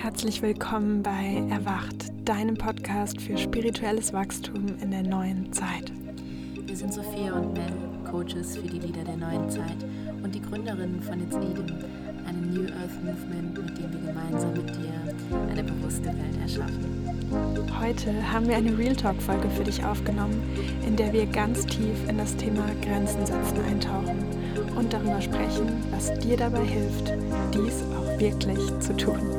Herzlich willkommen bei Erwacht, deinem Podcast für spirituelles Wachstum in der neuen Zeit. Wir sind Sophia und Mel, Coaches für die Lieder der neuen Zeit und die Gründerinnen von It's Eden, einem New Earth Movement, mit dem wir gemeinsam mit dir eine bewusste Welt erschaffen. Heute haben wir eine Real Talk-Folge für dich aufgenommen, in der wir ganz tief in das Thema Grenzen setzen eintauchen und darüber sprechen, was dir dabei hilft, dies auch wirklich zu tun.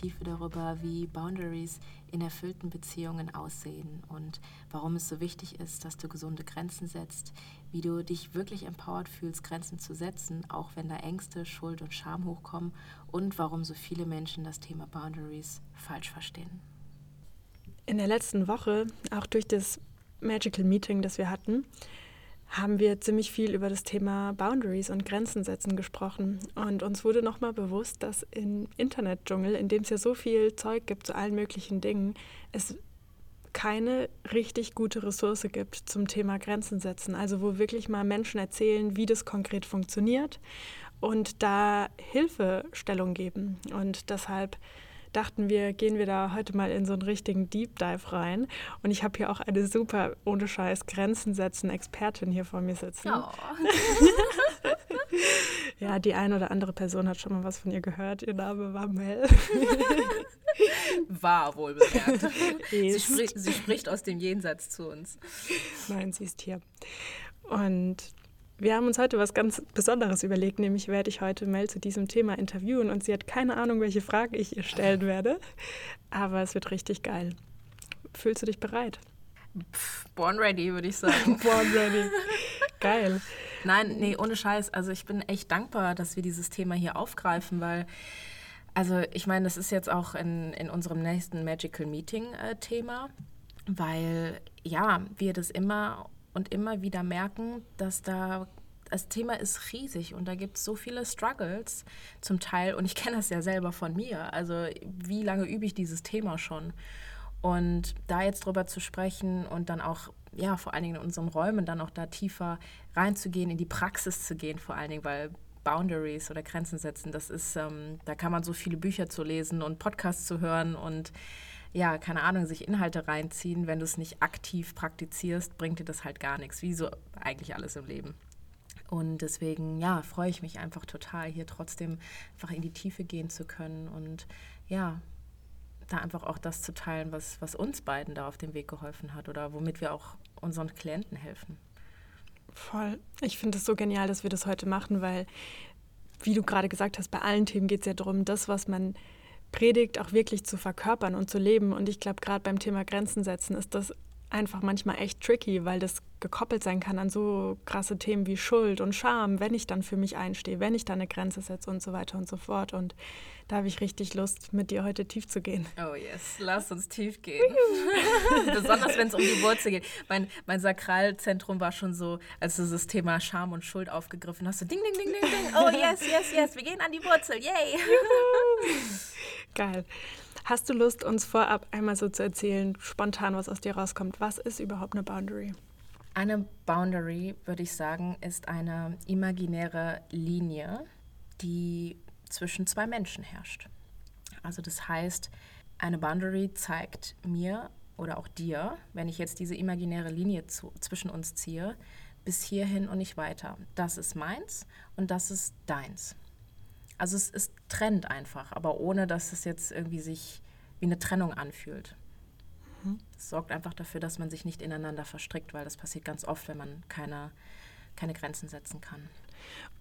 Tiefe darüber, wie Boundaries in erfüllten Beziehungen aussehen und warum es so wichtig ist, dass du gesunde Grenzen setzt, wie du dich wirklich empowered fühlst, Grenzen zu setzen, auch wenn da Ängste, Schuld und Scham hochkommen und warum so viele Menschen das Thema Boundaries falsch verstehen. In der letzten Woche, auch durch das Magical Meeting, das wir hatten, haben wir ziemlich viel über das Thema Boundaries und Grenzen setzen gesprochen. Und uns wurde nochmal bewusst, dass im Internetdschungel, in dem es ja so viel Zeug gibt zu allen möglichen Dingen, es keine richtig gute Ressource gibt zum Thema Grenzen setzen. Also wo wirklich mal Menschen erzählen, wie das konkret funktioniert und da Hilfestellung geben. Und deshalb dachten wir, gehen wir da heute mal in so einen richtigen Deep Dive rein. Und ich habe hier auch eine super, ohne Scheiß, Grenzen setzen Expertin hier vor mir sitzen. Oh. ja, die eine oder andere Person hat schon mal was von ihr gehört. Ihr Name war Mel. War wohl bemerkt. Sie, spri sie spricht aus dem Jenseits zu uns. Nein, sie ist hier. Und wir haben uns heute was ganz Besonderes überlegt, nämlich werde ich heute Mel zu diesem Thema interviewen und sie hat keine Ahnung, welche Frage ich ihr stellen werde, aber es wird richtig geil. Fühlst du dich bereit? Pff, born ready, würde ich sagen. born ready. Geil. Nein, nee, ohne Scheiß. Also ich bin echt dankbar, dass wir dieses Thema hier aufgreifen, weil, also ich meine, das ist jetzt auch in, in unserem nächsten Magical Meeting äh, Thema, weil ja, wir das immer und immer wieder merken, dass da das Thema ist riesig und da gibt es so viele Struggles zum Teil und ich kenne das ja selber von mir. Also wie lange übe ich dieses Thema schon? Und da jetzt drüber zu sprechen und dann auch, ja, vor allen Dingen in unseren Räumen dann auch da tiefer reinzugehen, in die Praxis zu gehen, vor allen Dingen, weil Boundaries oder Grenzen setzen, das ist, ähm, da kann man so viele Bücher zu lesen und Podcasts zu hören und ja, keine Ahnung, sich Inhalte reinziehen, wenn du es nicht aktiv praktizierst, bringt dir das halt gar nichts, wie so eigentlich alles im Leben. Und deswegen, ja, freue ich mich einfach total, hier trotzdem einfach in die Tiefe gehen zu können und ja, da einfach auch das zu teilen, was, was uns beiden da auf dem Weg geholfen hat oder womit wir auch unseren Klienten helfen. Voll. Ich finde es so genial, dass wir das heute machen, weil, wie du gerade gesagt hast, bei allen Themen geht es ja darum, das, was man Predigt auch wirklich zu verkörpern und zu leben. Und ich glaube, gerade beim Thema Grenzen setzen ist das einfach manchmal echt tricky, weil das gekoppelt sein kann an so krasse Themen wie Schuld und Scham, wenn ich dann für mich einstehe, wenn ich da eine Grenze setze und so weiter und so fort. Und da habe ich richtig Lust, mit dir heute tief zu gehen. Oh yes, lass uns tief gehen. Besonders wenn es um die Wurzel geht. Mein, mein Sakralzentrum war schon so, als du das Thema Scham und Schuld aufgegriffen hast, so ding, ding, ding, ding, ding. Oh yes, yes, yes, wir gehen an die Wurzel, yay. Geil. Hast du Lust, uns vorab einmal so zu erzählen, spontan, was aus dir rauskommt? Was ist überhaupt eine Boundary? Eine Boundary, würde ich sagen, ist eine imaginäre Linie, die zwischen zwei Menschen herrscht. Also das heißt, eine Boundary zeigt mir oder auch dir, wenn ich jetzt diese imaginäre Linie zu, zwischen uns ziehe, bis hierhin und nicht weiter. Das ist meins und das ist deins. Also es ist trennt einfach, aber ohne dass es jetzt irgendwie sich wie eine Trennung anfühlt. Mhm. Es sorgt einfach dafür, dass man sich nicht ineinander verstrickt, weil das passiert ganz oft, wenn man keine, keine Grenzen setzen kann.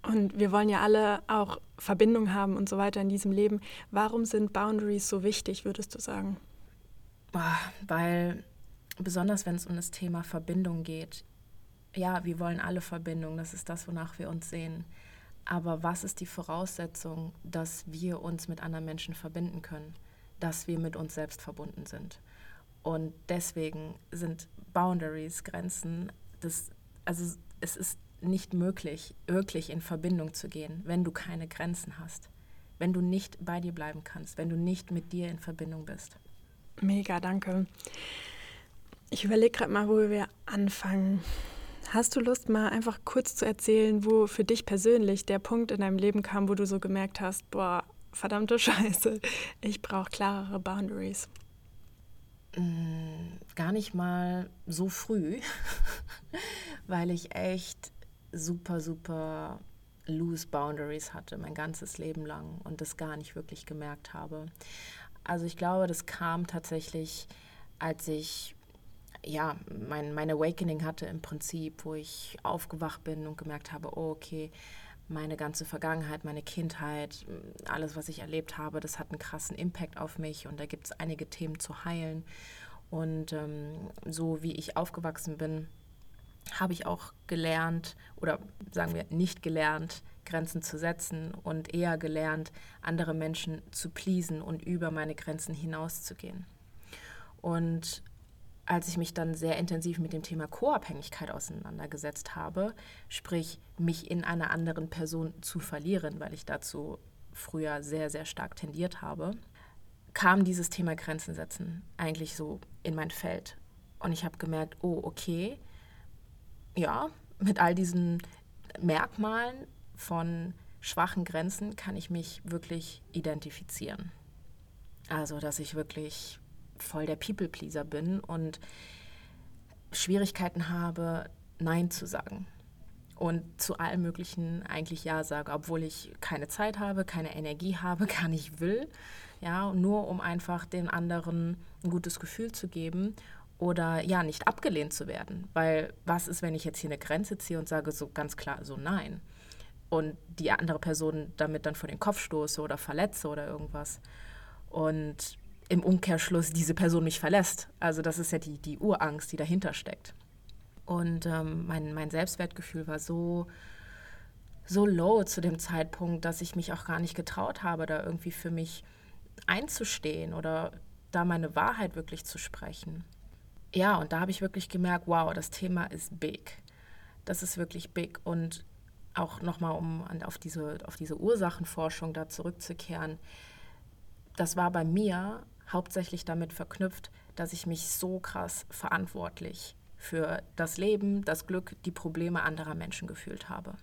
Und wir wollen ja alle auch Verbindung haben und so weiter in diesem Leben. Warum sind Boundaries so wichtig, würdest du sagen? Weil besonders wenn es um das Thema Verbindung geht, ja, wir wollen alle Verbindung, das ist das, wonach wir uns sehen. Aber was ist die Voraussetzung, dass wir uns mit anderen Menschen verbinden können? Dass wir mit uns selbst verbunden sind. Und deswegen sind Boundaries, Grenzen, das, also es ist nicht möglich, wirklich in Verbindung zu gehen, wenn du keine Grenzen hast. wenn du nicht bei dir bleiben kannst, wenn du nicht mit dir in Verbindung bist. Mega, danke. Ich überlege gerade mal, wo wir anfangen. Hast du Lust, mal einfach kurz zu erzählen, wo für dich persönlich der Punkt in deinem Leben kam, wo du so gemerkt hast, boah, verdammte Scheiße, ich brauche klarere Boundaries? Mm, gar nicht mal so früh, weil ich echt super, super loose Boundaries hatte, mein ganzes Leben lang und das gar nicht wirklich gemerkt habe. Also ich glaube, das kam tatsächlich, als ich ja, mein, mein Awakening hatte im Prinzip, wo ich aufgewacht bin und gemerkt habe, oh, okay, meine ganze Vergangenheit, meine Kindheit, alles, was ich erlebt habe, das hat einen krassen Impact auf mich und da gibt es einige Themen zu heilen. Und ähm, so wie ich aufgewachsen bin, habe ich auch gelernt oder sagen wir nicht gelernt, Grenzen zu setzen und eher gelernt, andere Menschen zu pleasen und über meine Grenzen hinauszugehen. Und als ich mich dann sehr intensiv mit dem Thema Co-Abhängigkeit auseinandergesetzt habe, sprich mich in einer anderen Person zu verlieren, weil ich dazu früher sehr, sehr stark tendiert habe, kam dieses Thema Grenzen setzen eigentlich so in mein Feld. Und ich habe gemerkt, oh, okay, ja, mit all diesen Merkmalen von schwachen Grenzen kann ich mich wirklich identifizieren. Also, dass ich wirklich voll der People-Pleaser bin und Schwierigkeiten habe, Nein zu sagen. Und zu allem Möglichen eigentlich Ja sage, obwohl ich keine Zeit habe, keine Energie habe, gar nicht will. Ja, nur um einfach den anderen ein gutes Gefühl zu geben oder ja, nicht abgelehnt zu werden. Weil was ist, wenn ich jetzt hier eine Grenze ziehe und sage so ganz klar so Nein? Und die andere Person damit dann vor den Kopf stoße oder verletze oder irgendwas. Und im Umkehrschluss diese Person mich verlässt. Also das ist ja die, die Urangst, die dahinter steckt. Und ähm, mein, mein Selbstwertgefühl war so, so low zu dem Zeitpunkt, dass ich mich auch gar nicht getraut habe, da irgendwie für mich einzustehen oder da meine Wahrheit wirklich zu sprechen. Ja, und da habe ich wirklich gemerkt, wow, das Thema ist big. Das ist wirklich big. Und auch nochmal, um auf diese, auf diese Ursachenforschung da zurückzukehren, das war bei mir hauptsächlich damit verknüpft, dass ich mich so krass verantwortlich für das Leben, das Glück, die Probleme anderer Menschen gefühlt habe.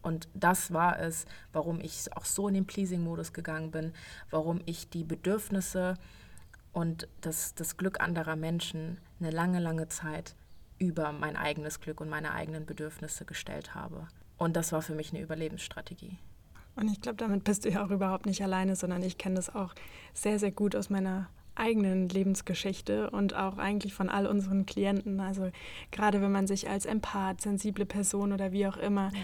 Und das war es, warum ich auch so in den Pleasing-Modus gegangen bin, warum ich die Bedürfnisse und das, das Glück anderer Menschen eine lange, lange Zeit über mein eigenes Glück und meine eigenen Bedürfnisse gestellt habe. Und das war für mich eine Überlebensstrategie. Und ich glaube, damit bist du ja auch überhaupt nicht alleine, sondern ich kenne das auch sehr, sehr gut aus meiner eigenen Lebensgeschichte und auch eigentlich von all unseren Klienten. Also gerade wenn man sich als Empath, sensible Person oder wie auch immer ja.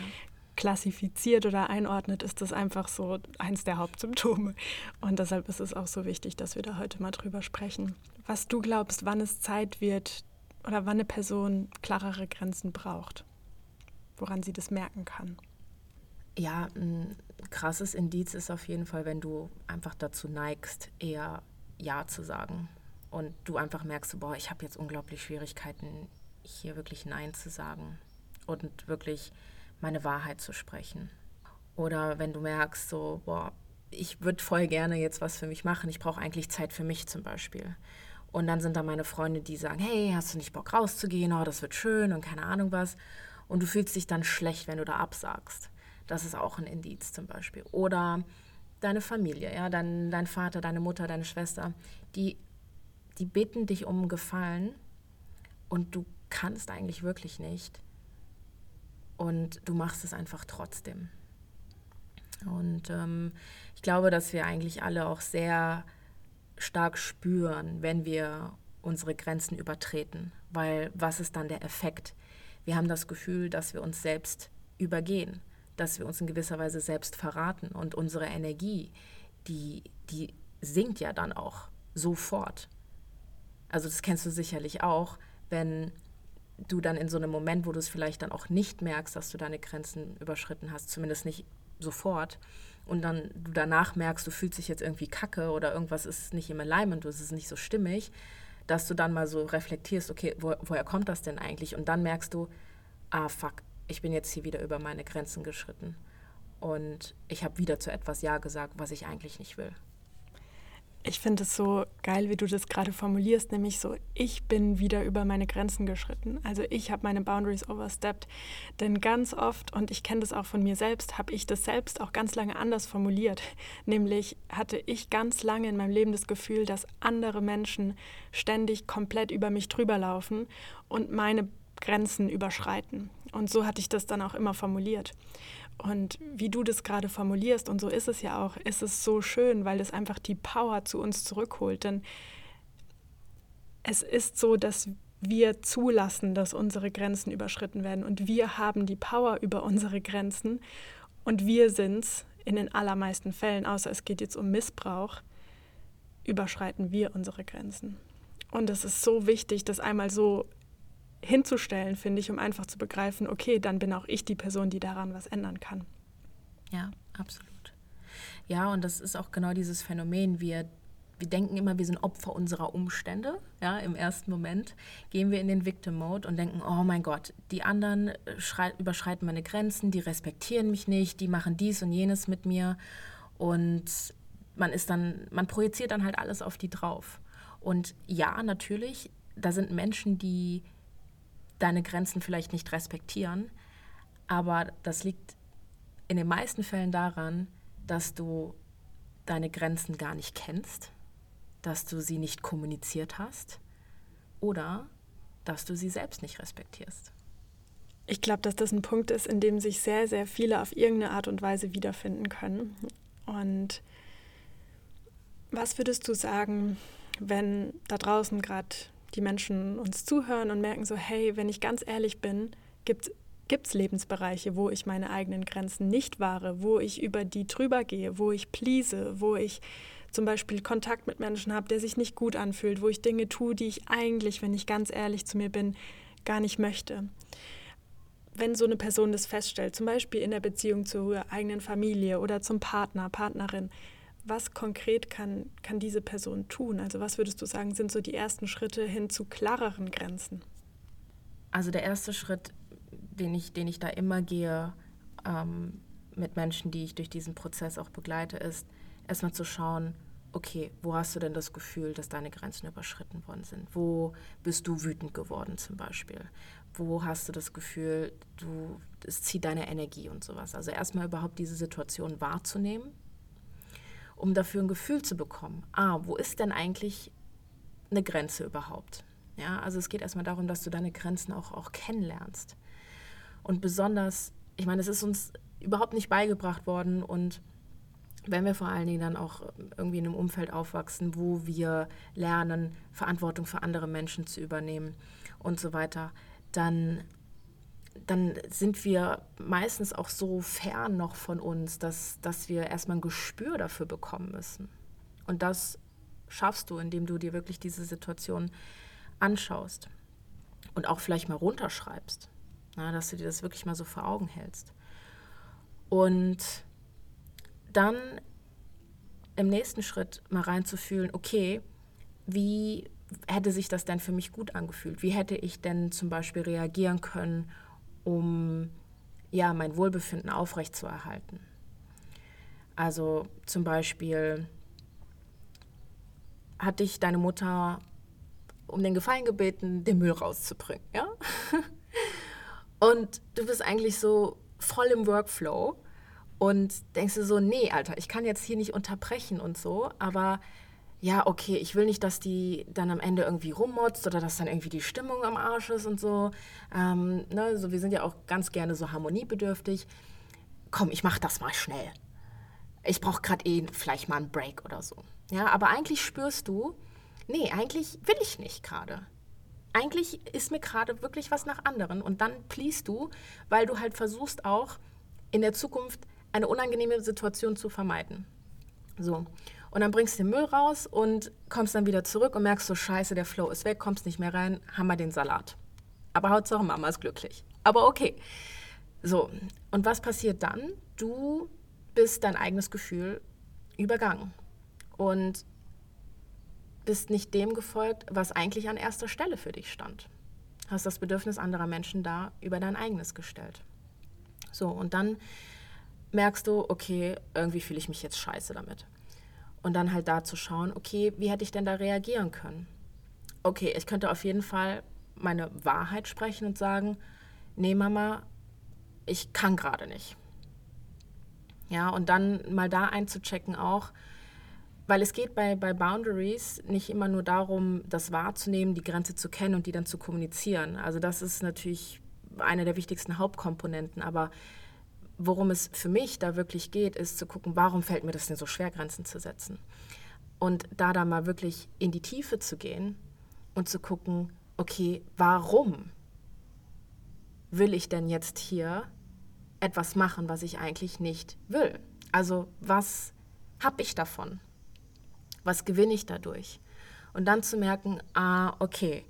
klassifiziert oder einordnet, ist das einfach so eins der Hauptsymptome. Und deshalb ist es auch so wichtig, dass wir da heute mal drüber sprechen. Was du glaubst, wann es Zeit wird oder wann eine Person klarere Grenzen braucht, woran sie das merken kann. Ja, ein krasses Indiz ist auf jeden Fall, wenn du einfach dazu neigst, eher Ja zu sagen. Und du einfach merkst, boah, ich habe jetzt unglaublich Schwierigkeiten, hier wirklich Nein zu sagen und wirklich meine Wahrheit zu sprechen. Oder wenn du merkst, so, boah, ich würde voll gerne jetzt was für mich machen, ich brauche eigentlich Zeit für mich zum Beispiel. Und dann sind da meine Freunde, die sagen, hey, hast du nicht Bock rauszugehen? Oh, das wird schön und keine Ahnung was. Und du fühlst dich dann schlecht, wenn du da absagst. Das ist auch ein Indiz zum Beispiel. Oder deine Familie, ja, dein, dein Vater, deine Mutter, deine Schwester, die, die bitten dich um Gefallen und du kannst eigentlich wirklich nicht. Und du machst es einfach trotzdem. Und ähm, ich glaube, dass wir eigentlich alle auch sehr stark spüren, wenn wir unsere Grenzen übertreten. Weil was ist dann der Effekt? Wir haben das Gefühl, dass wir uns selbst übergehen dass wir uns in gewisser Weise selbst verraten und unsere Energie, die, die sinkt ja dann auch sofort. Also das kennst du sicherlich auch, wenn du dann in so einem Moment, wo du es vielleicht dann auch nicht merkst, dass du deine Grenzen überschritten hast, zumindest nicht sofort, und dann du danach merkst, du fühlst dich jetzt irgendwie kacke oder irgendwas ist nicht im Alignment, es ist nicht so stimmig, dass du dann mal so reflektierst, okay, wo, woher kommt das denn eigentlich? Und dann merkst du, ah fuck, ich bin jetzt hier wieder über meine Grenzen geschritten. und ich habe wieder zu etwas Ja gesagt, was ich eigentlich nicht will. Ich finde es so geil, wie du das gerade formulierst, nämlich so, ich bin wieder über meine Grenzen geschritten. Also ich habe meine Boundaries overstepped. Denn ganz oft, und ich kenne das auch von mir selbst, habe ich das selbst auch ganz lange anders formuliert. Nämlich hatte ich ganz lange in meinem Leben das Gefühl, dass andere Menschen ständig komplett über mich drüber laufen und meine Grenzen überschreiten. Und so hatte ich das dann auch immer formuliert. Und wie du das gerade formulierst, und so ist es ja auch, ist es so schön, weil es einfach die Power zu uns zurückholt. Denn es ist so, dass wir zulassen, dass unsere Grenzen überschritten werden. Und wir haben die Power über unsere Grenzen. Und wir sind es in den allermeisten Fällen, außer es geht jetzt um Missbrauch, überschreiten wir unsere Grenzen. Und es ist so wichtig, das einmal so hinzustellen, finde ich, um einfach zu begreifen, okay, dann bin auch ich die Person, die daran was ändern kann. Ja, absolut. Ja, und das ist auch genau dieses Phänomen. Wir, wir denken immer, wir sind Opfer unserer Umstände. Ja, im ersten Moment gehen wir in den Victim-Mode und denken, oh mein Gott, die anderen äh, überschreiten meine Grenzen, die respektieren mich nicht, die machen dies und jenes mit mir. Und man ist dann, man projiziert dann halt alles auf die drauf. Und ja, natürlich, da sind Menschen, die deine Grenzen vielleicht nicht respektieren, aber das liegt in den meisten Fällen daran, dass du deine Grenzen gar nicht kennst, dass du sie nicht kommuniziert hast oder dass du sie selbst nicht respektierst. Ich glaube, dass das ein Punkt ist, in dem sich sehr, sehr viele auf irgendeine Art und Weise wiederfinden können. Und was würdest du sagen, wenn da draußen gerade die Menschen uns zuhören und merken so, hey, wenn ich ganz ehrlich bin, gibt es Lebensbereiche, wo ich meine eigenen Grenzen nicht wahre, wo ich über die drüber gehe, wo ich please, wo ich zum Beispiel Kontakt mit Menschen habe, der sich nicht gut anfühlt, wo ich Dinge tue, die ich eigentlich, wenn ich ganz ehrlich zu mir bin, gar nicht möchte. Wenn so eine Person das feststellt, zum Beispiel in der Beziehung zur eigenen Familie oder zum Partner, Partnerin, was konkret kann, kann diese Person tun? Also was würdest du sagen, sind so die ersten Schritte hin zu klareren Grenzen? Also der erste Schritt, den ich, den ich da immer gehe ähm, mit Menschen, die ich durch diesen Prozess auch begleite, ist erstmal zu schauen, okay, wo hast du denn das Gefühl, dass deine Grenzen überschritten worden sind? Wo bist du wütend geworden zum Beispiel? Wo hast du das Gefühl, du, es zieht deine Energie und sowas? Also erstmal überhaupt diese Situation wahrzunehmen um dafür ein Gefühl zu bekommen. Ah, wo ist denn eigentlich eine Grenze überhaupt? Ja, also es geht erstmal darum, dass du deine Grenzen auch, auch kennenlernst. Und besonders, ich meine, es ist uns überhaupt nicht beigebracht worden und wenn wir vor allen Dingen dann auch irgendwie in einem Umfeld aufwachsen, wo wir lernen, Verantwortung für andere Menschen zu übernehmen und so weiter, dann dann sind wir meistens auch so fern noch von uns, dass, dass wir erstmal ein Gespür dafür bekommen müssen. Und das schaffst du, indem du dir wirklich diese Situation anschaust und auch vielleicht mal runterschreibst, na, dass du dir das wirklich mal so vor Augen hältst. Und dann im nächsten Schritt mal reinzufühlen, okay, wie hätte sich das denn für mich gut angefühlt? Wie hätte ich denn zum Beispiel reagieren können, um ja, mein Wohlbefinden aufrechtzuerhalten. Also zum Beispiel hat dich deine Mutter um den Gefallen gebeten, den Müll rauszubringen, ja? Und du bist eigentlich so voll im Workflow und denkst du so, nee, Alter, ich kann jetzt hier nicht unterbrechen und so, aber ja, okay, ich will nicht, dass die dann am Ende irgendwie rummotzt oder dass dann irgendwie die Stimmung am Arsch ist und so. Ähm, ne, so wir sind ja auch ganz gerne so harmoniebedürftig. Komm, ich mach das mal schnell. Ich brauche gerade eh vielleicht mal einen Break oder so. Ja, aber eigentlich spürst du, nee, eigentlich will ich nicht gerade. Eigentlich ist mir gerade wirklich was nach anderen und dann pliest du, weil du halt versuchst auch in der Zukunft eine unangenehme Situation zu vermeiden. So. Und dann bringst du den Müll raus und kommst dann wieder zurück und merkst so, scheiße, der Flow ist weg, kommst nicht mehr rein, haben wir den Salat. Aber Hauptsache Mama ist glücklich. Aber okay. So, und was passiert dann? Du bist dein eigenes Gefühl übergangen und bist nicht dem gefolgt, was eigentlich an erster Stelle für dich stand. Hast das Bedürfnis anderer Menschen da über dein eigenes gestellt. So, und dann merkst du, okay, irgendwie fühle ich mich jetzt scheiße damit. Und dann halt da zu schauen, okay, wie hätte ich denn da reagieren können? Okay, ich könnte auf jeden Fall meine Wahrheit sprechen und sagen, nee Mama, ich kann gerade nicht. Ja, und dann mal da einzuchecken auch, weil es geht bei, bei Boundaries nicht immer nur darum, das wahrzunehmen, die Grenze zu kennen und die dann zu kommunizieren. Also das ist natürlich eine der wichtigsten Hauptkomponenten, aber worum es für mich da wirklich geht, ist zu gucken, warum fällt mir das denn so schwer, Grenzen zu setzen? Und da da mal wirklich in die Tiefe zu gehen und zu gucken, okay, warum will ich denn jetzt hier etwas machen, was ich eigentlich nicht will? Also was habe ich davon? Was gewinne ich dadurch? Und dann zu merken, ah, okay,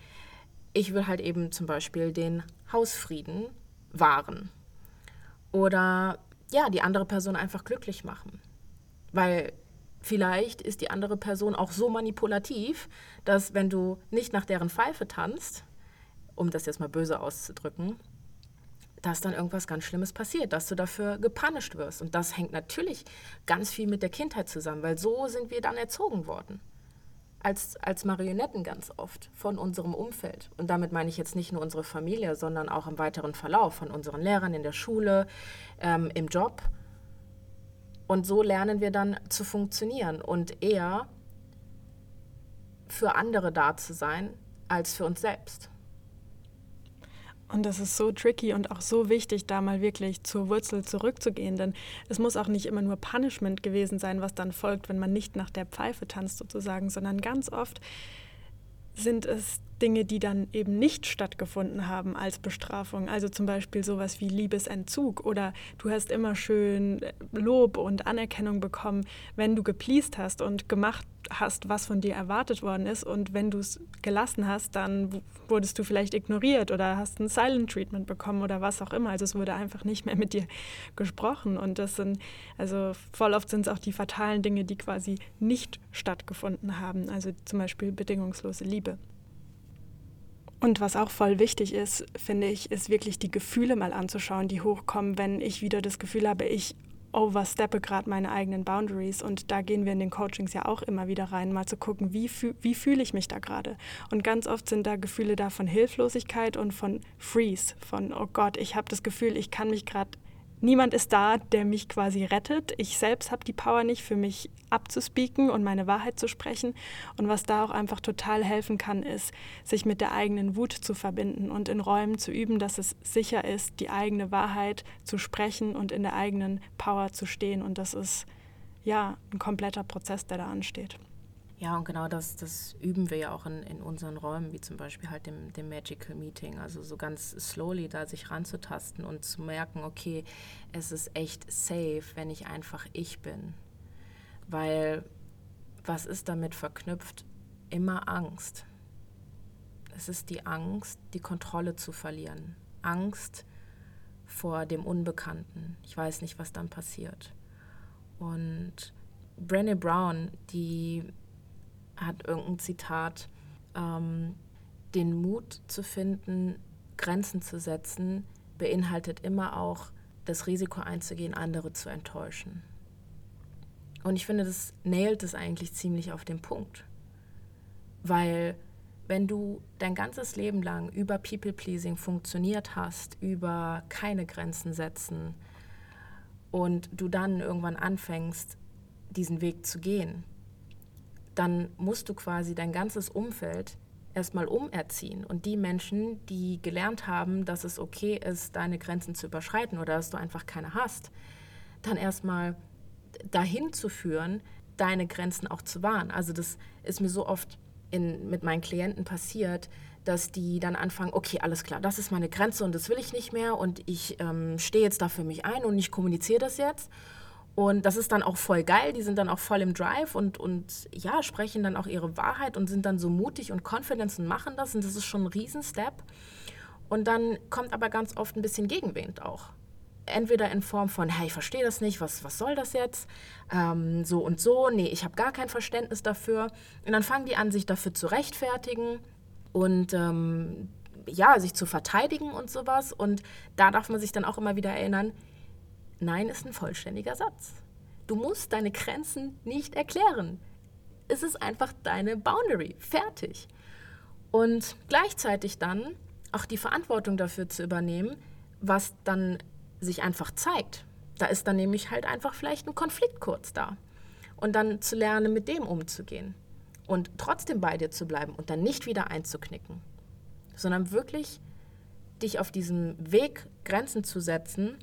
ich will halt eben zum Beispiel den Hausfrieden wahren. Oder ja, die andere Person einfach glücklich machen. Weil vielleicht ist die andere Person auch so manipulativ, dass wenn du nicht nach deren Pfeife tanzt, um das jetzt mal böse auszudrücken, dass dann irgendwas ganz Schlimmes passiert, dass du dafür gepunished wirst. Und das hängt natürlich ganz viel mit der Kindheit zusammen, weil so sind wir dann erzogen worden. Als, als Marionetten ganz oft von unserem Umfeld. Und damit meine ich jetzt nicht nur unsere Familie, sondern auch im weiteren Verlauf von unseren Lehrern in der Schule, ähm, im Job. Und so lernen wir dann zu funktionieren und eher für andere da zu sein als für uns selbst. Und das ist so tricky und auch so wichtig, da mal wirklich zur Wurzel zurückzugehen. Denn es muss auch nicht immer nur Punishment gewesen sein, was dann folgt, wenn man nicht nach der Pfeife tanzt sozusagen, sondern ganz oft sind es Dinge, die dann eben nicht stattgefunden haben als Bestrafung. Also zum Beispiel sowas wie Liebesentzug oder du hast immer schön Lob und Anerkennung bekommen, wenn du gepleased hast und gemacht hast, was von dir erwartet worden ist. Und wenn du es gelassen hast, dann wurdest du vielleicht ignoriert oder hast ein Silent Treatment bekommen oder was auch immer. Also es wurde einfach nicht mehr mit dir gesprochen. Und das sind, also voll oft sind es auch die fatalen Dinge, die quasi nicht stattgefunden haben. Also zum Beispiel bedingungslose Liebe. Und was auch voll wichtig ist, finde ich, ist wirklich die Gefühle mal anzuschauen, die hochkommen, wenn ich wieder das Gefühl habe, ich oversteppe gerade meine eigenen Boundaries. Und da gehen wir in den Coachings ja auch immer wieder rein, mal zu gucken, wie, füh wie fühle ich mich da gerade. Und ganz oft sind da Gefühle da von Hilflosigkeit und von Freeze, von, oh Gott, ich habe das Gefühl, ich kann mich gerade niemand ist da, der mich quasi rettet. Ich selbst habe die Power nicht, für mich abzuspeaken und meine Wahrheit zu sprechen. Und was da auch einfach total helfen kann, ist, sich mit der eigenen Wut zu verbinden und in Räumen zu üben, dass es sicher ist, die eigene Wahrheit zu sprechen und in der eigenen Power zu stehen. Und das ist ja ein kompletter Prozess, der da ansteht. Ja, und genau das, das üben wir ja auch in, in unseren Räumen, wie zum Beispiel halt dem, dem Magical Meeting. Also so ganz slowly da sich ranzutasten und zu merken, okay, es ist echt safe, wenn ich einfach ich bin. Weil was ist damit verknüpft? Immer Angst. Es ist die Angst, die Kontrolle zu verlieren. Angst vor dem Unbekannten. Ich weiß nicht, was dann passiert. Und Brené Brown, die hat irgendein Zitat, ähm, den Mut zu finden, Grenzen zu setzen, beinhaltet immer auch das Risiko einzugehen, andere zu enttäuschen. Und ich finde, das nailt es eigentlich ziemlich auf den Punkt. Weil wenn du dein ganzes Leben lang über People-Pleasing funktioniert hast, über keine Grenzen setzen und du dann irgendwann anfängst, diesen Weg zu gehen, dann musst du quasi dein ganzes Umfeld erstmal umerziehen. Und die Menschen, die gelernt haben, dass es okay ist, deine Grenzen zu überschreiten oder dass du einfach keine hast, dann erstmal dahin zu führen, deine Grenzen auch zu wahren. Also das ist mir so oft in, mit meinen Klienten passiert, dass die dann anfangen, okay, alles klar, das ist meine Grenze und das will ich nicht mehr und ich ähm, stehe jetzt da für mich ein und ich kommuniziere das jetzt. Und das ist dann auch voll geil. Die sind dann auch voll im Drive und, und ja, sprechen dann auch ihre Wahrheit und sind dann so mutig und confident und machen das. Und das ist schon ein Riesenstep. Und dann kommt aber ganz oft ein bisschen Gegenwind auch. Entweder in Form von, hey, ich verstehe das nicht, was, was soll das jetzt? Ähm, so und so, nee, ich habe gar kein Verständnis dafür. Und dann fangen die an, sich dafür zu rechtfertigen und ähm, ja, sich zu verteidigen und sowas. Und da darf man sich dann auch immer wieder erinnern, Nein ist ein vollständiger Satz. Du musst deine Grenzen nicht erklären. Es ist einfach deine Boundary. Fertig. Und gleichzeitig dann auch die Verantwortung dafür zu übernehmen, was dann sich einfach zeigt. Da ist dann nämlich halt einfach vielleicht ein Konflikt kurz da. Und dann zu lernen, mit dem umzugehen. Und trotzdem bei dir zu bleiben und dann nicht wieder einzuknicken. Sondern wirklich dich auf diesem Weg Grenzen zu setzen.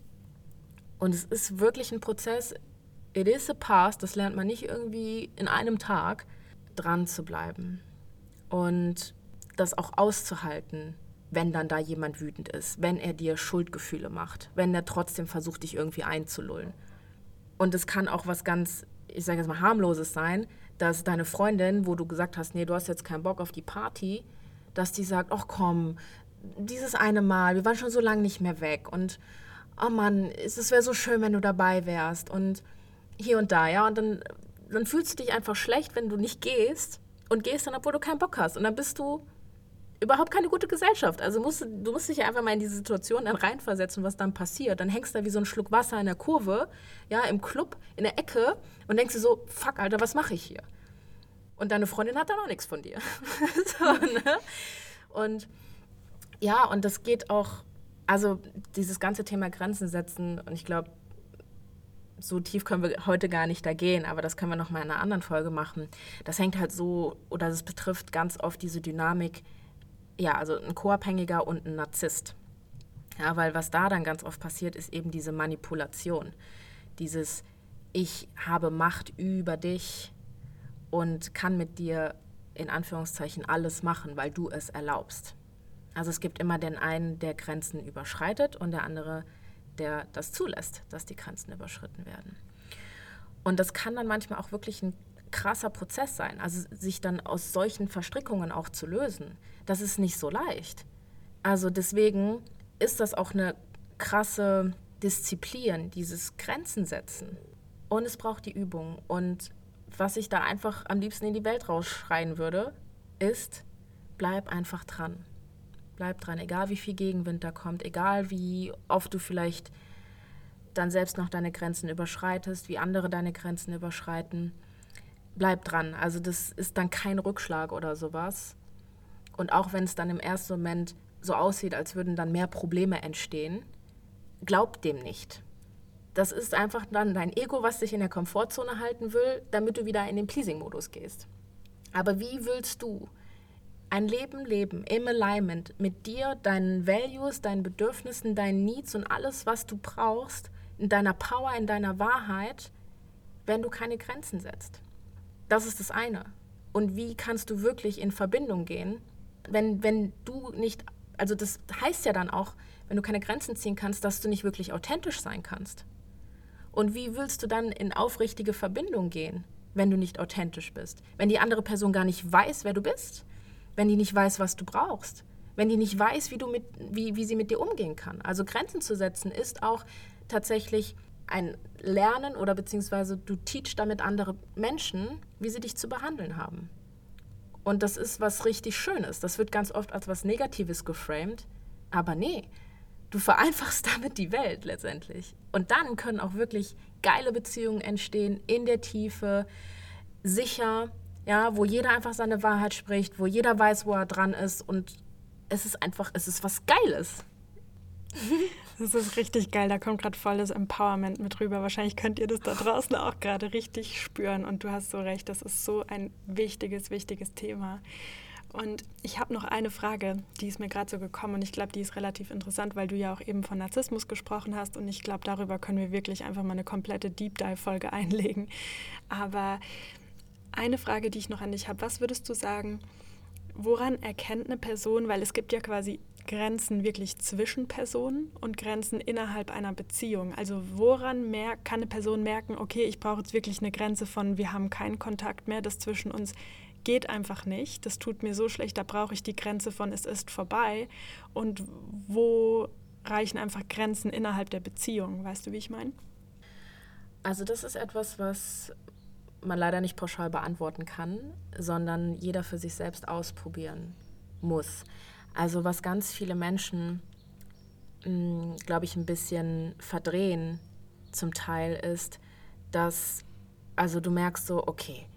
Und es ist wirklich ein Prozess. It is a past. Das lernt man nicht irgendwie in einem Tag, dran zu bleiben. Und das auch auszuhalten, wenn dann da jemand wütend ist, wenn er dir Schuldgefühle macht, wenn er trotzdem versucht, dich irgendwie einzulullen. Und es kann auch was ganz, ich sage jetzt mal, harmloses sein, dass deine Freundin, wo du gesagt hast, nee, du hast jetzt keinen Bock auf die Party, dass die sagt, ach komm, dieses eine Mal, wir waren schon so lange nicht mehr weg und oh Mann, es wäre so schön, wenn du dabei wärst und hier und da, ja, und dann, dann fühlst du dich einfach schlecht, wenn du nicht gehst und gehst dann, obwohl du keinen Bock hast und dann bist du überhaupt keine gute Gesellschaft. Also musst, du musst dich ja einfach mal in diese Situation dann reinversetzen, was dann passiert. Dann hängst du da wie so ein Schluck Wasser in der Kurve, ja, im Club, in der Ecke und denkst dir so, fuck, Alter, was mache ich hier? Und deine Freundin hat dann auch nichts von dir. so, ne? Und ja, und das geht auch, also dieses ganze Thema Grenzen setzen, und ich glaube, so tief können wir heute gar nicht da gehen, aber das können wir noch mal in einer anderen Folge machen. Das hängt halt so, oder das betrifft ganz oft diese Dynamik, ja, also ein Co-Abhängiger und ein Narzisst. Ja, weil was da dann ganz oft passiert, ist eben diese Manipulation. Dieses, ich habe Macht über dich und kann mit dir in Anführungszeichen alles machen, weil du es erlaubst. Also es gibt immer den einen, der Grenzen überschreitet und der andere, der das zulässt, dass die Grenzen überschritten werden. Und das kann dann manchmal auch wirklich ein krasser Prozess sein, also sich dann aus solchen Verstrickungen auch zu lösen. Das ist nicht so leicht. Also deswegen ist das auch eine krasse Disziplin, dieses Grenzen setzen. Und es braucht die Übung. Und was ich da einfach am liebsten in die Welt rausschreien würde, ist, bleib einfach dran. Bleib dran, egal wie viel Gegenwind da kommt, egal wie oft du vielleicht dann selbst noch deine Grenzen überschreitest, wie andere deine Grenzen überschreiten. Bleib dran. Also das ist dann kein Rückschlag oder sowas. Und auch wenn es dann im ersten Moment so aussieht, als würden dann mehr Probleme entstehen, glaub dem nicht. Das ist einfach dann dein Ego, was dich in der Komfortzone halten will, damit du wieder in den Pleasing-Modus gehst. Aber wie willst du ein Leben leben im Alignment mit dir, deinen Values, deinen Bedürfnissen, deinen Needs und alles, was du brauchst, in deiner Power, in deiner Wahrheit, wenn du keine Grenzen setzt? Das ist das eine. Und wie kannst du wirklich in Verbindung gehen, wenn, wenn du nicht, also das heißt ja dann auch, wenn du keine Grenzen ziehen kannst, dass du nicht wirklich authentisch sein kannst. Und wie willst du dann in aufrichtige Verbindung gehen, wenn du nicht authentisch bist? Wenn die andere Person gar nicht weiß, wer du bist? Wenn die nicht weiß, was du brauchst? Wenn die nicht weiß, wie, du mit, wie, wie sie mit dir umgehen kann? Also Grenzen zu setzen ist auch tatsächlich ein Lernen oder beziehungsweise du teachst damit andere Menschen, wie sie dich zu behandeln haben. Und das ist was richtig Schönes. Das wird ganz oft als was Negatives geframed. Aber nee, du vereinfachst damit die Welt letztendlich. Und dann können auch wirklich geile Beziehungen entstehen, in der Tiefe, sicher, ja, wo jeder einfach seine Wahrheit spricht, wo jeder weiß, wo er dran ist. Und es ist einfach, es ist was Geiles. Das ist richtig geil, da kommt gerade volles Empowerment mit rüber. Wahrscheinlich könnt ihr das da draußen auch gerade richtig spüren und du hast so recht, das ist so ein wichtiges, wichtiges Thema. Und ich habe noch eine Frage, die ist mir gerade so gekommen und ich glaube, die ist relativ interessant, weil du ja auch eben von Narzissmus gesprochen hast und ich glaube, darüber können wir wirklich einfach mal eine komplette Deep Dive-Folge einlegen. Aber eine Frage, die ich noch an dich habe, was würdest du sagen, woran erkennt eine Person, weil es gibt ja quasi Grenzen wirklich zwischen Personen und Grenzen innerhalb einer Beziehung? Also woran mer kann eine Person merken, okay, ich brauche jetzt wirklich eine Grenze von, wir haben keinen Kontakt mehr, das zwischen uns geht einfach nicht, das tut mir so schlecht, da brauche ich die Grenze von, es ist vorbei. Und wo reichen einfach Grenzen innerhalb der Beziehung? Weißt du, wie ich meine? Also das ist etwas, was man leider nicht pauschal beantworten kann, sondern jeder für sich selbst ausprobieren muss. Also was ganz viele Menschen, hm, glaube ich, ein bisschen verdrehen zum Teil ist, dass, also du merkst so, okay,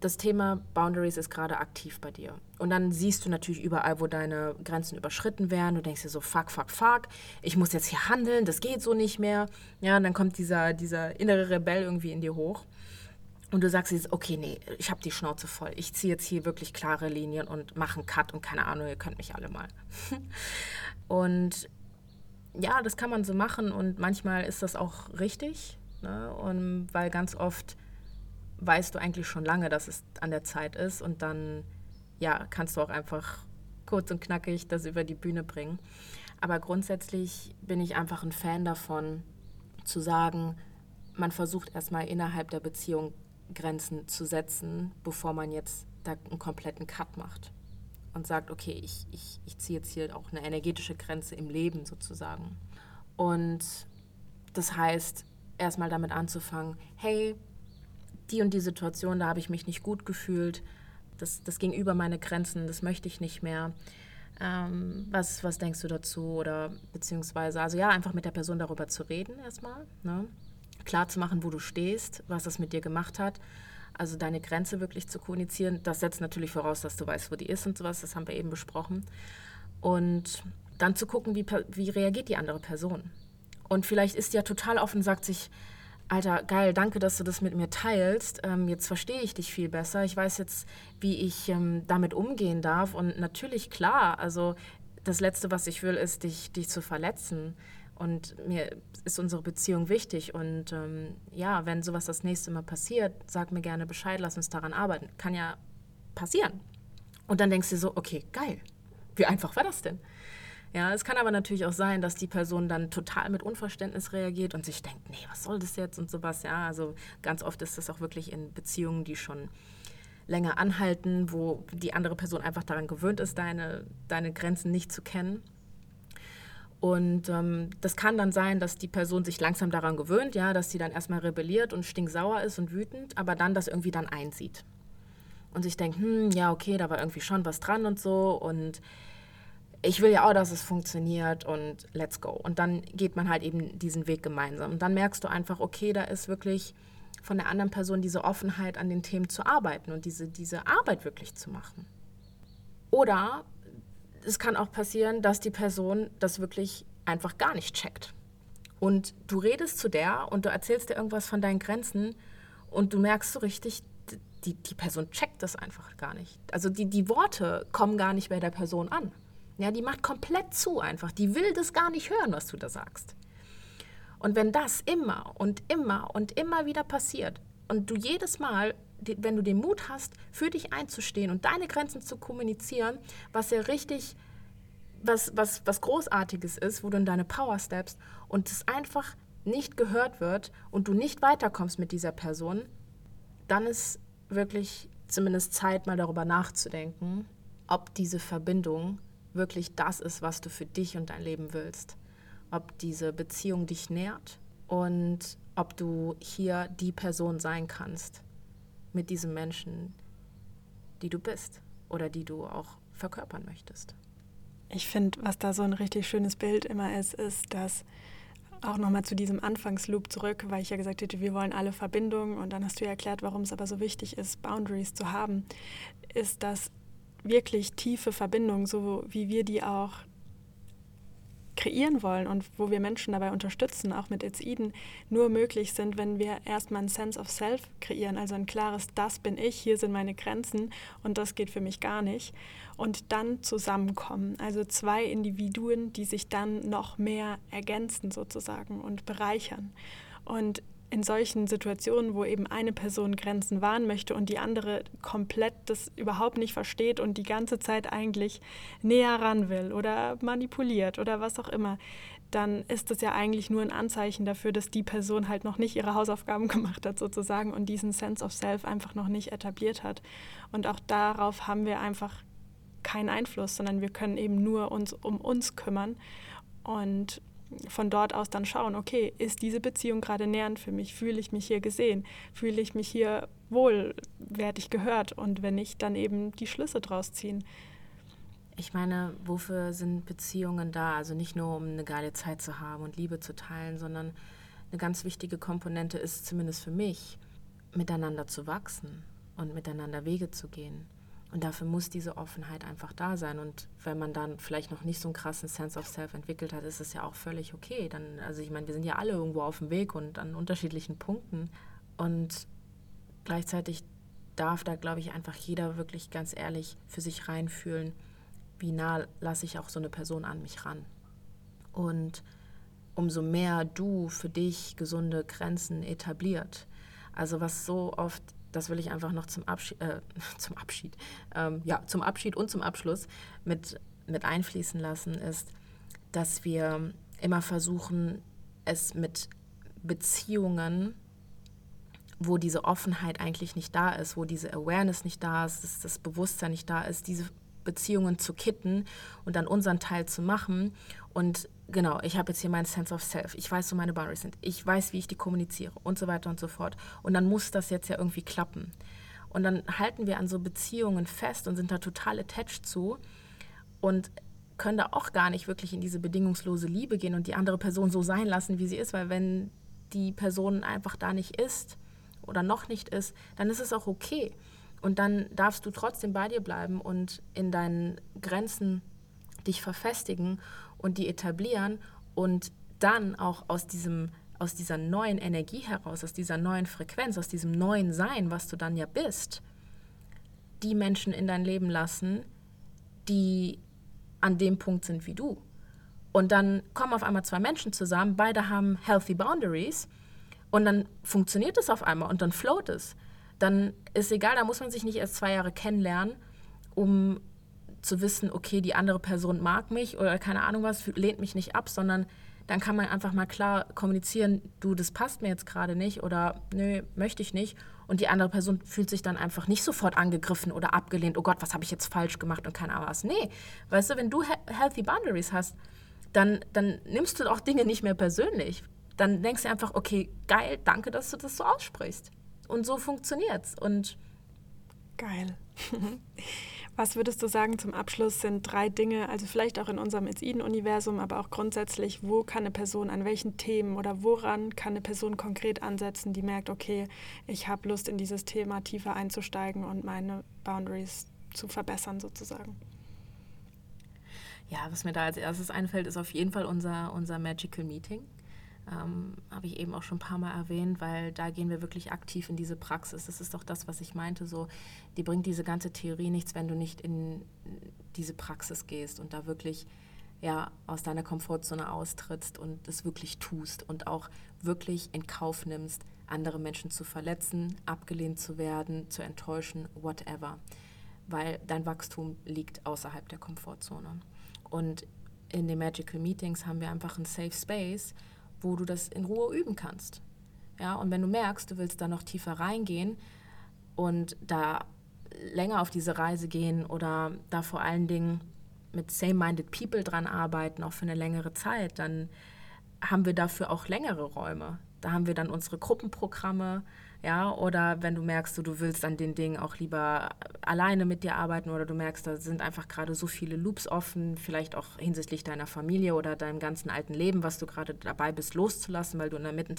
das Thema Boundaries ist gerade aktiv bei dir. Und dann siehst du natürlich überall, wo deine Grenzen überschritten werden. Du denkst dir so, fuck, fuck, fuck, ich muss jetzt hier handeln, das geht so nicht mehr. Ja, und dann kommt dieser, dieser innere Rebell irgendwie in dir hoch. Und du sagst jetzt, okay, nee, ich habe die Schnauze voll. Ich ziehe jetzt hier wirklich klare Linien und mache einen Cut und keine Ahnung, ihr könnt mich alle mal. und ja, das kann man so machen und manchmal ist das auch richtig. Ne? Und weil ganz oft weißt du eigentlich schon lange, dass es an der Zeit ist und dann ja, kannst du auch einfach kurz und knackig das über die Bühne bringen. Aber grundsätzlich bin ich einfach ein Fan davon, zu sagen, man versucht erstmal innerhalb der Beziehung Grenzen zu setzen, bevor man jetzt da einen kompletten Cut macht und sagt, okay, ich, ich, ich ziehe jetzt hier auch eine energetische Grenze im Leben sozusagen. Und das heißt, erstmal damit anzufangen, hey, die und die Situation, da habe ich mich nicht gut gefühlt, das, das ging über meine Grenzen, das möchte ich nicht mehr. Ähm, was, was denkst du dazu? Oder beziehungsweise, also ja, einfach mit der Person darüber zu reden erstmal. Ne? Klar zu machen, wo du stehst, was das mit dir gemacht hat. Also deine Grenze wirklich zu kommunizieren. Das setzt natürlich voraus, dass du weißt, wo die ist und sowas. Das haben wir eben besprochen. Und dann zu gucken, wie, wie reagiert die andere Person. Und vielleicht ist die ja total offen, sagt sich, Alter, geil, danke, dass du das mit mir teilst. Ähm, jetzt verstehe ich dich viel besser. Ich weiß jetzt, wie ich ähm, damit umgehen darf. Und natürlich, klar, also das Letzte, was ich will, ist, dich, dich zu verletzen. Und mir ist unsere Beziehung wichtig. Und ähm, ja, wenn sowas das nächste Mal passiert, sag mir gerne Bescheid, lass uns daran arbeiten. Kann ja passieren. Und dann denkst du so, okay, geil. Wie einfach war das denn? Ja, es kann aber natürlich auch sein, dass die Person dann total mit Unverständnis reagiert und sich denkt, nee, was soll das jetzt und sowas. Ja, also ganz oft ist das auch wirklich in Beziehungen, die schon länger anhalten, wo die andere Person einfach daran gewöhnt ist, deine, deine Grenzen nicht zu kennen. Und ähm, das kann dann sein, dass die Person sich langsam daran gewöhnt, ja, dass sie dann erstmal rebelliert und stinksauer ist und wütend, aber dann das irgendwie dann einsieht. Und sich denkt, hm, ja, okay, da war irgendwie schon was dran und so. Und ich will ja auch, dass es funktioniert und let's go. Und dann geht man halt eben diesen Weg gemeinsam. Und dann merkst du einfach, okay, da ist wirklich von der anderen Person diese Offenheit an den Themen zu arbeiten und diese, diese Arbeit wirklich zu machen. Oder es kann auch passieren, dass die Person das wirklich einfach gar nicht checkt. Und du redest zu der und du erzählst dir irgendwas von deinen Grenzen und du merkst so richtig, die, die Person checkt das einfach gar nicht. Also die, die Worte kommen gar nicht bei der Person an. Ja, die macht komplett zu einfach. Die will das gar nicht hören, was du da sagst. Und wenn das immer und immer und immer wieder passiert und du jedes Mal, wenn du den Mut hast, für dich einzustehen und deine Grenzen zu kommunizieren, was ja richtig was, was, was Großartiges ist, wo du in deine Power steppst und es einfach nicht gehört wird und du nicht weiterkommst mit dieser Person, dann ist wirklich zumindest Zeit, mal darüber nachzudenken, ob diese Verbindung wirklich das ist, was du für dich und dein Leben willst. Ob diese Beziehung dich nährt und ob du hier die Person sein kannst mit diesem Menschen, die du bist oder die du auch verkörpern möchtest. Ich finde, was da so ein richtig schönes Bild immer ist, ist, dass auch nochmal zu diesem Anfangsloop zurück, weil ich ja gesagt hätte, wir wollen alle Verbindungen und dann hast du ja erklärt, warum es aber so wichtig ist, Boundaries zu haben, ist, dass wirklich tiefe Verbindung, so wie wir die auch kreieren wollen und wo wir Menschen dabei unterstützen, auch mit It's Eden, nur möglich sind, wenn wir erstmal ein Sense of Self kreieren, also ein klares, das bin ich, hier sind meine Grenzen und das geht für mich gar nicht. Und dann zusammenkommen, also zwei Individuen, die sich dann noch mehr ergänzen sozusagen und bereichern. Und in solchen Situationen, wo eben eine Person Grenzen wahren möchte und die andere komplett das überhaupt nicht versteht und die ganze Zeit eigentlich näher ran will oder manipuliert oder was auch immer, dann ist das ja eigentlich nur ein Anzeichen dafür, dass die Person halt noch nicht ihre Hausaufgaben gemacht hat sozusagen und diesen Sense of Self einfach noch nicht etabliert hat. Und auch darauf haben wir einfach keinen Einfluss, sondern wir können eben nur uns um uns kümmern und von dort aus dann schauen, okay, ist diese Beziehung gerade nähernd für mich? Fühle ich mich hier gesehen? Fühle ich mich hier wohl? Werde ich gehört? Und wenn nicht, dann eben die Schlüsse draus ziehen. Ich meine, wofür sind Beziehungen da? Also nicht nur, um eine geile Zeit zu haben und Liebe zu teilen, sondern eine ganz wichtige Komponente ist, zumindest für mich, miteinander zu wachsen und miteinander Wege zu gehen. Und dafür muss diese Offenheit einfach da sein. Und wenn man dann vielleicht noch nicht so einen krassen Sense of Self entwickelt hat, ist es ja auch völlig okay. Dann, also ich meine, wir sind ja alle irgendwo auf dem Weg und an unterschiedlichen Punkten. Und gleichzeitig darf da, glaube ich, einfach jeder wirklich ganz ehrlich für sich reinfühlen, wie nah lasse ich auch so eine Person an mich ran. Und umso mehr du für dich gesunde Grenzen etabliert, also was so oft das will ich einfach noch zum Abschied, äh, zum Abschied, ähm, ja, zum Abschied und zum Abschluss mit, mit einfließen lassen, ist, dass wir immer versuchen, es mit Beziehungen, wo diese Offenheit eigentlich nicht da ist, wo diese Awareness nicht da ist, dass das Bewusstsein nicht da ist, diese Beziehungen zu kitten und dann unseren Teil zu machen und genau, ich habe jetzt hier mein Sense of Self, ich weiß, wo meine Boundaries sind, ich weiß, wie ich die kommuniziere und so weiter und so fort. Und dann muss das jetzt ja irgendwie klappen. Und dann halten wir an so Beziehungen fest und sind da total attached zu und können da auch gar nicht wirklich in diese bedingungslose Liebe gehen und die andere Person so sein lassen, wie sie ist, weil wenn die Person einfach da nicht ist oder noch nicht ist, dann ist es auch okay. Und dann darfst du trotzdem bei dir bleiben und in deinen Grenzen dich verfestigen und die etablieren und dann auch aus diesem aus dieser neuen Energie heraus, aus dieser neuen Frequenz, aus diesem neuen Sein, was du dann ja bist, die Menschen in dein Leben lassen, die an dem Punkt sind wie du. Und dann kommen auf einmal zwei Menschen zusammen, beide haben healthy boundaries und dann funktioniert es auf einmal und dann float es. Dann ist egal, da muss man sich nicht erst zwei Jahre kennenlernen, um zu wissen, okay, die andere Person mag mich oder keine Ahnung was, lehnt mich nicht ab, sondern dann kann man einfach mal klar kommunizieren, du, das passt mir jetzt gerade nicht oder nö, möchte ich nicht. Und die andere Person fühlt sich dann einfach nicht sofort angegriffen oder abgelehnt, oh Gott, was habe ich jetzt falsch gemacht und keine Ahnung was. Nee, weißt du, wenn du healthy boundaries hast, dann, dann nimmst du auch Dinge nicht mehr persönlich. Dann denkst du einfach, okay, geil, danke, dass du das so aussprichst. Und so funktioniert's. Und geil. Was würdest du sagen zum Abschluss sind drei Dinge, also vielleicht auch in unserem Eden-Universum, aber auch grundsätzlich, wo kann eine Person an welchen Themen oder woran kann eine Person konkret ansetzen, die merkt, okay, ich habe Lust in dieses Thema tiefer einzusteigen und meine Boundaries zu verbessern sozusagen? Ja, was mir da als erstes einfällt, ist auf jeden Fall unser, unser Magical Meeting. Ähm, Habe ich eben auch schon ein paar Mal erwähnt, weil da gehen wir wirklich aktiv in diese Praxis. Das ist doch das, was ich meinte. So, die bringt diese ganze Theorie nichts, wenn du nicht in diese Praxis gehst und da wirklich ja, aus deiner Komfortzone austrittst und es wirklich tust und auch wirklich in Kauf nimmst, andere Menschen zu verletzen, abgelehnt zu werden, zu enttäuschen, whatever. Weil dein Wachstum liegt außerhalb der Komfortzone. Und in den Magical Meetings haben wir einfach einen Safe Space, wo du das in Ruhe üben kannst. Ja, und wenn du merkst, du willst da noch tiefer reingehen und da länger auf diese Reise gehen oder da vor allen Dingen mit same-minded people dran arbeiten, auch für eine längere Zeit, dann haben wir dafür auch längere Räume. Da haben wir dann unsere Gruppenprogramme, ja, oder wenn du merkst, du, willst an den Dingen auch lieber alleine mit dir arbeiten oder du merkst, da sind einfach gerade so viele Loops offen, vielleicht auch hinsichtlich deiner Familie oder deinem ganzen alten Leben, was du gerade dabei bist loszulassen, weil du in der mitten,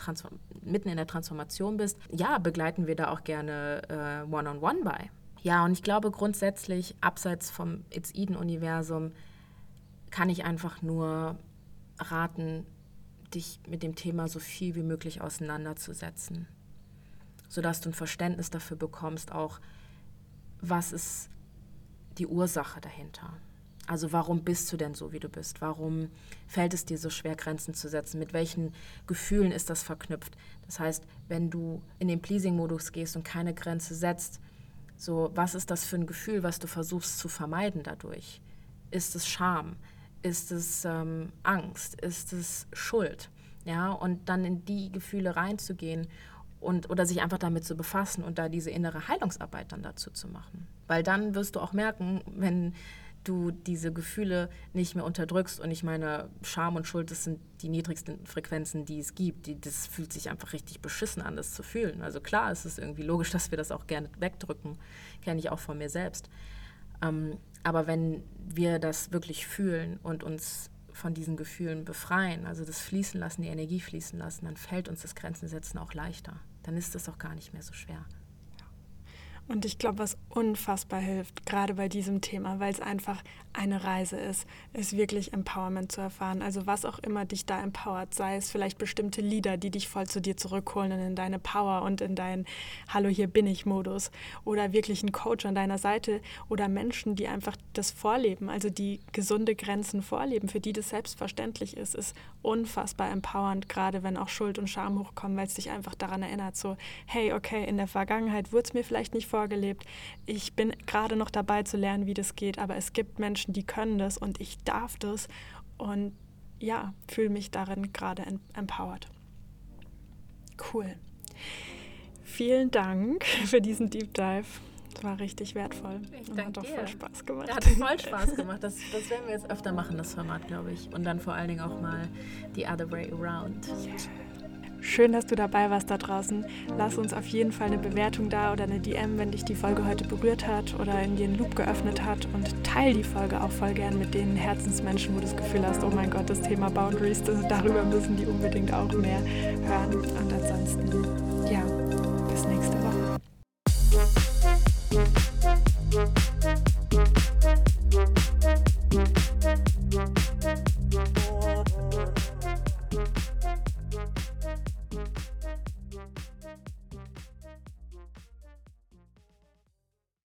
mitten in der Transformation bist. Ja, begleiten wir da auch gerne äh, One-on-One -on -one bei. Ja, und ich glaube grundsätzlich, abseits vom It's Eden-Universum, kann ich einfach nur raten, dich mit dem Thema so viel wie möglich auseinanderzusetzen sodass du ein Verständnis dafür bekommst, auch was ist die Ursache dahinter. Also warum bist du denn so, wie du bist? Warum fällt es dir so schwer, Grenzen zu setzen? Mit welchen Gefühlen ist das verknüpft? Das heißt, wenn du in den Pleasing-Modus gehst und keine Grenze setzt, so was ist das für ein Gefühl, was du versuchst zu vermeiden dadurch? Ist es Scham? Ist es ähm, Angst? Ist es Schuld? Ja, und dann in die Gefühle reinzugehen und, oder sich einfach damit zu befassen und da diese innere Heilungsarbeit dann dazu zu machen. Weil dann wirst du auch merken, wenn du diese Gefühle nicht mehr unterdrückst und ich meine, Scham und Schuld, das sind die niedrigsten Frequenzen, die es gibt. Die, das fühlt sich einfach richtig beschissen an, das zu fühlen. Also klar, es ist irgendwie logisch, dass wir das auch gerne wegdrücken. Kenne ich auch von mir selbst. Ähm, aber wenn wir das wirklich fühlen und uns von diesen Gefühlen befreien, also das Fließen lassen, die Energie fließen lassen, dann fällt uns das Grenzen setzen auch leichter. Dann ist es auch gar nicht mehr so schwer. Und ich glaube, was unfassbar hilft, gerade bei diesem Thema, weil es einfach eine Reise ist, ist wirklich Empowerment zu erfahren. Also was auch immer dich da empowert, sei es vielleicht bestimmte Lieder, die dich voll zu dir zurückholen und in deine Power und in deinen Hallo, hier bin ich Modus. Oder wirklich ein Coach an deiner Seite oder Menschen, die einfach das vorleben, also die gesunde Grenzen vorleben, für die das selbstverständlich ist, ist unfassbar empowernd, gerade wenn auch Schuld und Scham hochkommen, weil es dich einfach daran erinnert, so, hey, okay, in der Vergangenheit wurde es mir vielleicht nicht vorgelebt. Ich bin gerade noch dabei zu lernen, wie das geht, aber es gibt Menschen, die können das und ich darf das und ja, fühle mich darin gerade empowered. Cool. Vielen Dank für diesen Deep Dive. Das war richtig wertvoll. Ich und hat doch voll Spaß gemacht. Hat voll Spaß gemacht. Das, das werden wir jetzt öfter machen, das Format, glaube ich. Und dann vor allen Dingen auch mal the other way around. Yeah. Schön, dass du dabei warst da draußen. Lass uns auf jeden Fall eine Bewertung da oder eine DM, wenn dich die Folge heute berührt hat oder in dir einen Loop geöffnet hat. Und teil die Folge auch voll gern mit den Herzensmenschen, wo du das Gefühl hast, oh mein Gott, das Thema Boundaries, das, darüber müssen die unbedingt auch mehr hören. Und ansonsten, ja, bis nächste Woche.